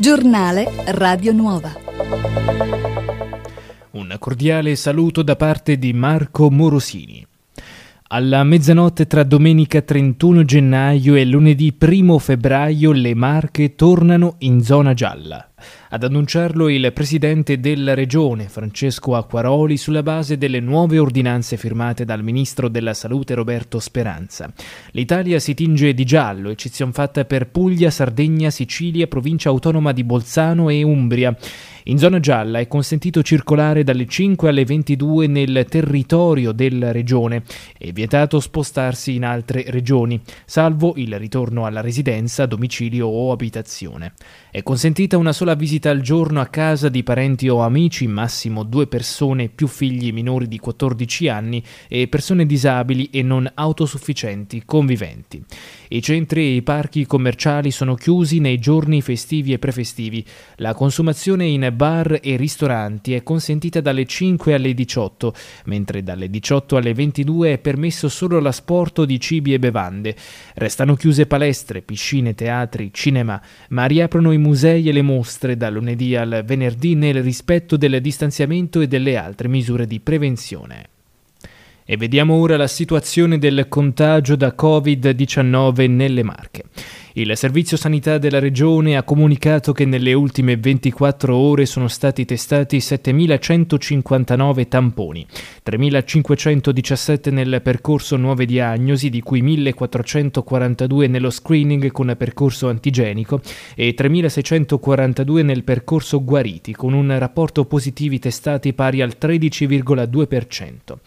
Giornale Radio Nuova. Un cordiale saluto da parte di Marco Morosini. Alla mezzanotte tra domenica 31 gennaio e lunedì 1 febbraio le Marche tornano in zona gialla. Ad annunciarlo il presidente della regione, Francesco Acquaroli, sulla base delle nuove ordinanze firmate dal ministro della salute Roberto Speranza. L'Italia si tinge di giallo, eccezione fatta per Puglia, Sardegna, Sicilia, provincia autonoma di Bolzano e Umbria. In zona gialla è consentito circolare dalle 5 alle 22 nel territorio della regione e vietato spostarsi in altre regioni, salvo il ritorno alla residenza, domicilio o abitazione. È consentita una sola visita al giorno a casa di parenti o amici, massimo due persone più figli minori di 14 anni e persone disabili e non autosufficienti conviventi. I centri e i parchi commerciali sono chiusi nei giorni festivi e prefestivi. La consumazione in bar e ristoranti è consentita dalle 5 alle 18, mentre dalle 18 alle 22 è permesso solo l'asporto di cibi e bevande. Restano chiuse palestre, piscine, teatri, cinema, ma riaprono i musei e le mostre dal lunedì al venerdì nel rispetto del distanziamento e delle altre misure di prevenzione. E vediamo ora la situazione del contagio da Covid-19 nelle Marche. Il Servizio Sanità della Regione ha comunicato che nelle ultime 24 ore sono stati testati 7.159 tamponi, 3.517 nel percorso nuove diagnosi, di cui 1.442 nello screening con percorso antigenico e 3.642 nel percorso guariti, con un rapporto positivi testati pari al 13,2%.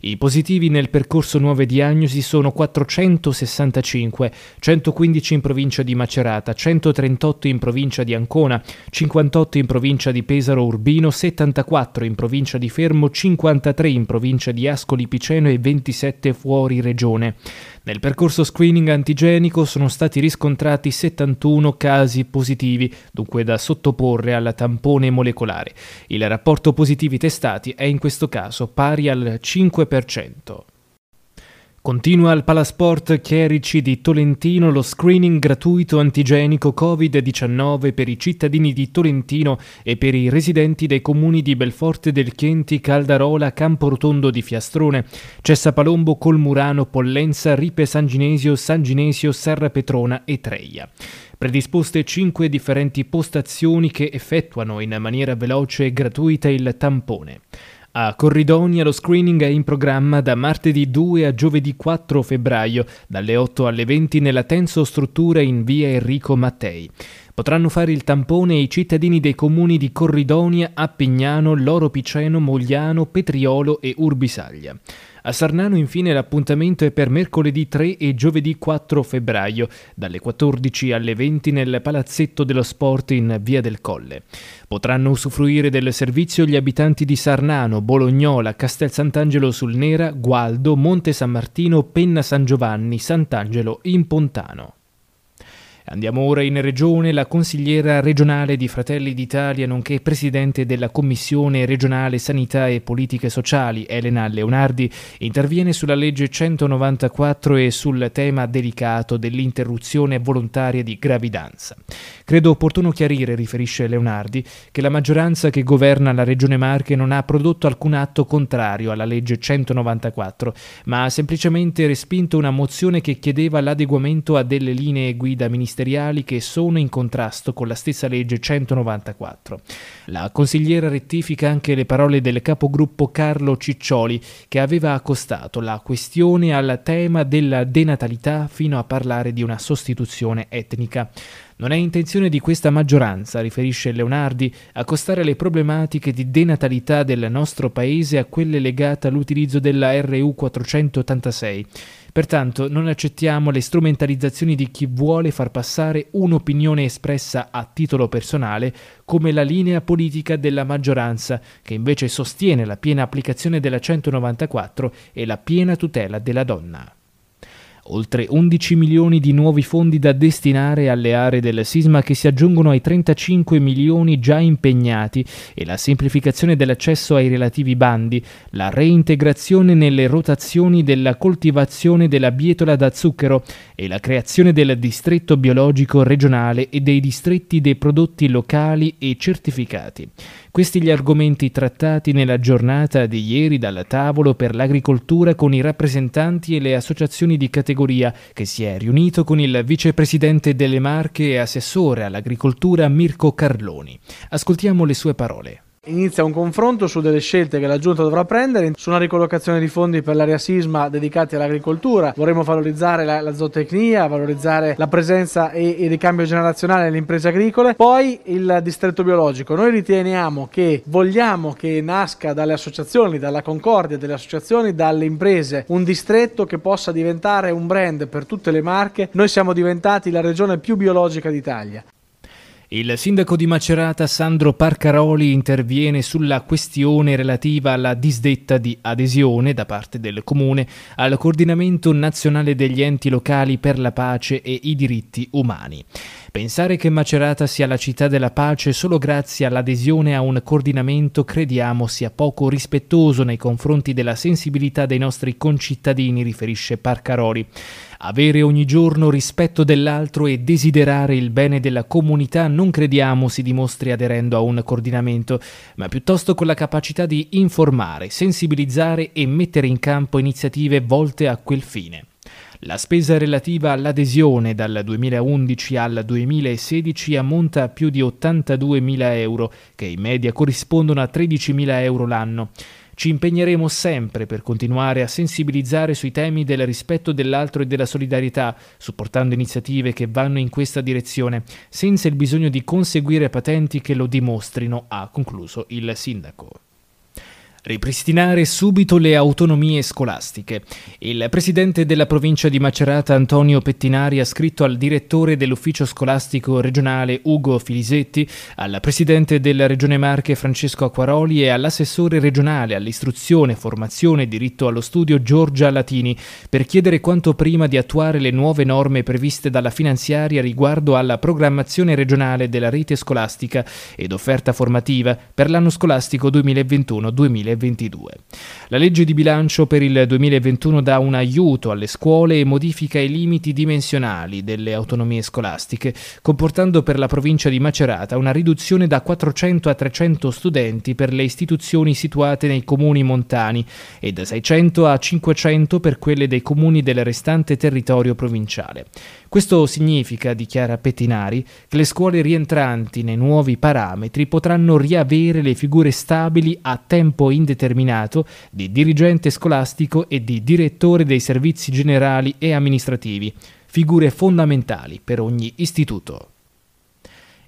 I positivi nel percorso nuove diagnosi sono 465, 115 in provincia di Macerata, 138 in provincia di Ancona, 58 in provincia di Pesaro Urbino, 74 in provincia di Fermo, 53 in provincia di Ascoli Piceno e 27 fuori regione. Nel percorso screening antigenico sono stati riscontrati 71 casi positivi, dunque da sottoporre al tampone molecolare. Il rapporto positivi testati è in questo caso pari al 5%. Continua al Palasport Chierici di Tolentino lo screening gratuito antigenico Covid-19 per i cittadini di Tolentino e per i residenti dei comuni di Belforte del Chienti, Caldarola, Camporotondo di Fiastrone, Cessa Palombo, Colmurano, Pollenza, Ripe San Ginesio, San Ginesio, Serra Petrona e Treia predisposte cinque differenti postazioni che effettuano in maniera veloce e gratuita il tampone. A Corridonia lo screening è in programma da martedì 2 a giovedì 4 febbraio, dalle 8 alle 20 nella Tenso Struttura in via Enrico Mattei. Potranno fare il tampone i cittadini dei comuni di Corridonia, Appignano, Loro Piceno, Mogliano, Petriolo e Urbisaglia. A Sarnano infine l'appuntamento è per mercoledì 3 e giovedì 4 febbraio, dalle 14 alle 20 nel Palazzetto dello Sport in Via del Colle. Potranno usufruire del servizio gli abitanti di Sarnano, Bolognola, Castel Sant'Angelo sul Nera, Gualdo, Monte San Martino, Penna San Giovanni, Sant'Angelo in Pontano. Andiamo ora in regione. La consigliera regionale di Fratelli d'Italia, nonché presidente della Commissione regionale Sanità e Politiche Sociali, Elena Leonardi, interviene sulla legge 194 e sul tema delicato dell'interruzione volontaria di gravidanza. Credo opportuno chiarire, riferisce Leonardi, che la maggioranza che governa la Regione Marche non ha prodotto alcun atto contrario alla legge 194, ma ha semplicemente respinto una mozione che chiedeva l'adeguamento a delle linee guida ministeriali ministeriali che sono in contrasto con la stessa legge 194. La consigliera rettifica anche le parole del capogruppo Carlo Ciccioli che aveva accostato la questione al tema della denatalità fino a parlare di una sostituzione etnica. Non è intenzione di questa maggioranza, riferisce Leonardi, accostare le problematiche di denatalità del nostro paese a quelle legate all'utilizzo della RU 486. Pertanto non accettiamo le strumentalizzazioni di chi vuole far passare un'opinione espressa a titolo personale come la linea politica della maggioranza, che invece sostiene la piena applicazione della 194 e la piena tutela della donna. Oltre 11 milioni di nuovi fondi da destinare alle aree del sisma che si aggiungono ai 35 milioni già impegnati e la semplificazione dell'accesso ai relativi bandi, la reintegrazione nelle rotazioni della coltivazione della bietola da zucchero e la creazione del distretto biologico regionale e dei distretti dei prodotti locali e certificati. Questi gli argomenti trattati nella giornata di ieri dal tavolo per l'agricoltura con i rappresentanti e le associazioni di categoria che si è riunito con il vicepresidente delle Marche e assessore all'agricoltura Mirko Carloni. Ascoltiamo le sue parole. Inizia un confronto su delle scelte che la Giunta dovrà prendere, su una ricollocazione di fondi per l'area sisma dedicati all'agricoltura. Vorremmo valorizzare la, la zootecnia, valorizzare la presenza e il ricambio generazionale nelle imprese agricole. Poi il distretto biologico. Noi riteniamo che vogliamo che nasca dalle associazioni, dalla concordia delle associazioni, dalle imprese, un distretto che possa diventare un brand per tutte le marche. Noi siamo diventati la regione più biologica d'Italia. Il sindaco di Macerata Sandro Parcaroli interviene sulla questione relativa alla disdetta di adesione da parte del comune al coordinamento nazionale degli enti locali per la pace e i diritti umani. Pensare che Macerata sia la città della pace solo grazie all'adesione a un coordinamento crediamo sia poco rispettoso nei confronti della sensibilità dei nostri concittadini, riferisce Parcaroli. Avere ogni giorno rispetto dell'altro e desiderare il bene della comunità non crediamo si dimostri aderendo a un coordinamento, ma piuttosto con la capacità di informare, sensibilizzare e mettere in campo iniziative volte a quel fine. La spesa relativa all'adesione dal 2011 al 2016 ammonta a più di 82.000 euro, che in media corrispondono a 13.000 euro l'anno. Ci impegneremo sempre per continuare a sensibilizzare sui temi del rispetto dell'altro e della solidarietà, supportando iniziative che vanno in questa direzione, senza il bisogno di conseguire patenti che lo dimostrino, ha concluso il sindaco. Ripristinare subito le autonomie scolastiche. Il presidente della provincia di Macerata Antonio Pettinari ha scritto al direttore dell'ufficio scolastico regionale Ugo Filisetti, al presidente della regione Marche Francesco Acquaroli e all'assessore regionale all'istruzione, formazione e diritto allo studio Giorgia Latini per chiedere quanto prima di attuare le nuove norme previste dalla finanziaria riguardo alla programmazione regionale della rete scolastica ed offerta formativa per l'anno scolastico 2021-2022. 2022. La legge di bilancio per il 2021 dà un aiuto alle scuole e modifica i limiti dimensionali delle autonomie scolastiche, comportando per la provincia di Macerata una riduzione da 400 a 300 studenti per le istituzioni situate nei comuni montani e da 600 a 500 per quelle dei comuni del restante territorio provinciale. Questo significa, dichiara Pettinari, che le scuole rientranti nei nuovi parametri potranno riavere le figure stabili a tempo indeterminato di dirigente scolastico e di direttore dei servizi generali e amministrativi, figure fondamentali per ogni istituto.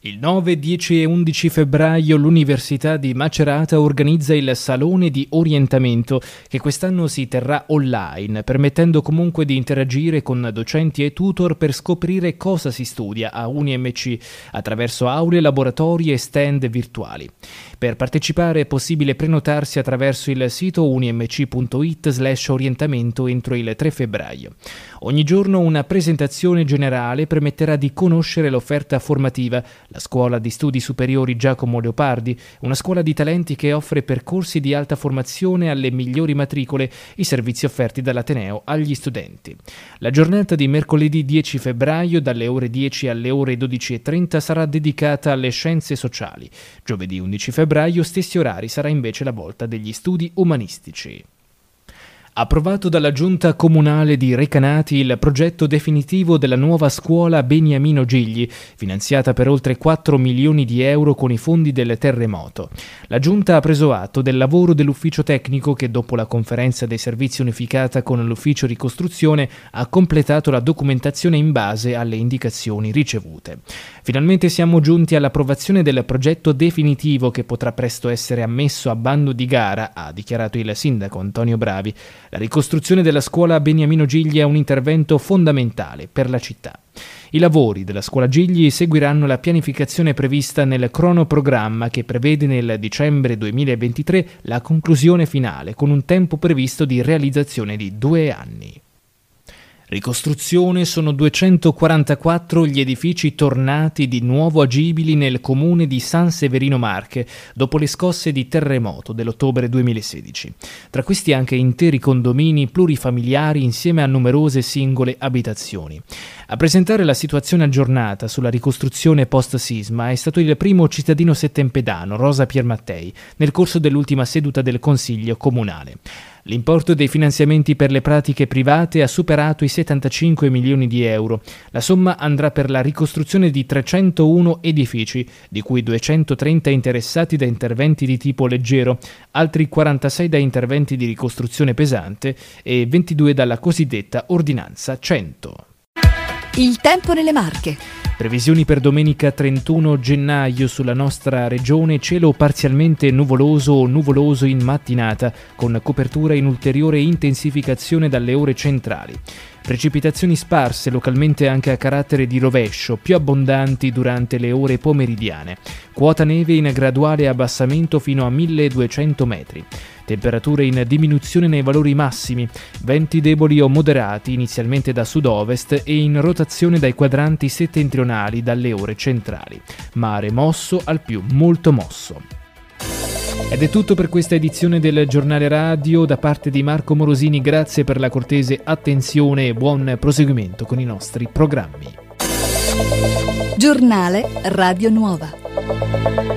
Il 9, 10 e 11 febbraio l'Università di Macerata organizza il Salone di Orientamento che quest'anno si terrà online, permettendo comunque di interagire con docenti e tutor per scoprire cosa si studia a UniMC attraverso aule, laboratori e stand virtuali. Per partecipare è possibile prenotarsi attraverso il sito unimc.it slash orientamento entro il 3 febbraio. Ogni giorno una presentazione generale permetterà di conoscere l'offerta formativa, la scuola di studi superiori Giacomo Leopardi, una scuola di talenti che offre percorsi di alta formazione alle migliori matricole, i servizi offerti dall'Ateneo agli studenti. La giornata di mercoledì 10 febbraio dalle ore 10 alle ore 12.30 sarà dedicata alle scienze sociali. Giovedì 11 febbraio stessi orari sarà invece la volta degli studi umanistici. Approvato dalla giunta comunale di Recanati il progetto definitivo della nuova scuola Beniamino Gigli, finanziata per oltre 4 milioni di euro con i fondi del terremoto. La giunta ha preso atto del lavoro dell'ufficio tecnico che dopo la conferenza dei servizi unificata con l'ufficio ricostruzione ha completato la documentazione in base alle indicazioni ricevute. Finalmente siamo giunti all'approvazione del progetto definitivo che potrà presto essere ammesso a bando di gara, ha dichiarato il sindaco Antonio Bravi. La ricostruzione della scuola Beniamino Gigli è un intervento fondamentale per la città. I lavori della scuola Gigli seguiranno la pianificazione prevista nel cronoprogramma che prevede nel dicembre 2023 la conclusione finale con un tempo previsto di realizzazione di due anni. Ricostruzione sono 244 gli edifici tornati di nuovo agibili nel comune di San Severino Marche dopo le scosse di terremoto dell'ottobre 2016. Tra questi anche interi condomini plurifamiliari insieme a numerose singole abitazioni. A presentare la situazione aggiornata sulla ricostruzione post-sisma è stato il primo cittadino settempedano, Rosa Piermattei, nel corso dell'ultima seduta del Consiglio comunale. L'importo dei finanziamenti per le pratiche private ha superato i 75 milioni di euro. La somma andrà per la ricostruzione di 301 edifici, di cui 230 interessati da interventi di tipo leggero, altri 46 da interventi di ricostruzione pesante e 22 dalla cosiddetta Ordinanza 100. Il tempo nelle Marche. Previsioni per domenica 31 gennaio sulla nostra regione, cielo parzialmente nuvoloso o nuvoloso in mattinata, con copertura in ulteriore intensificazione dalle ore centrali. Precipitazioni sparse, localmente anche a carattere di rovescio, più abbondanti durante le ore pomeridiane. Quota neve in graduale abbassamento fino a 1200 metri. Temperature in diminuzione nei valori massimi, venti deboli o moderati inizialmente da sud-ovest e in rotazione dai quadranti settentrionali dalle ore centrali. Mare mosso al più molto mosso. Ed è tutto per questa edizione del giornale radio da parte di Marco Morosini, grazie per la cortese attenzione e buon proseguimento con i nostri programmi. Giornale Radio Nuova.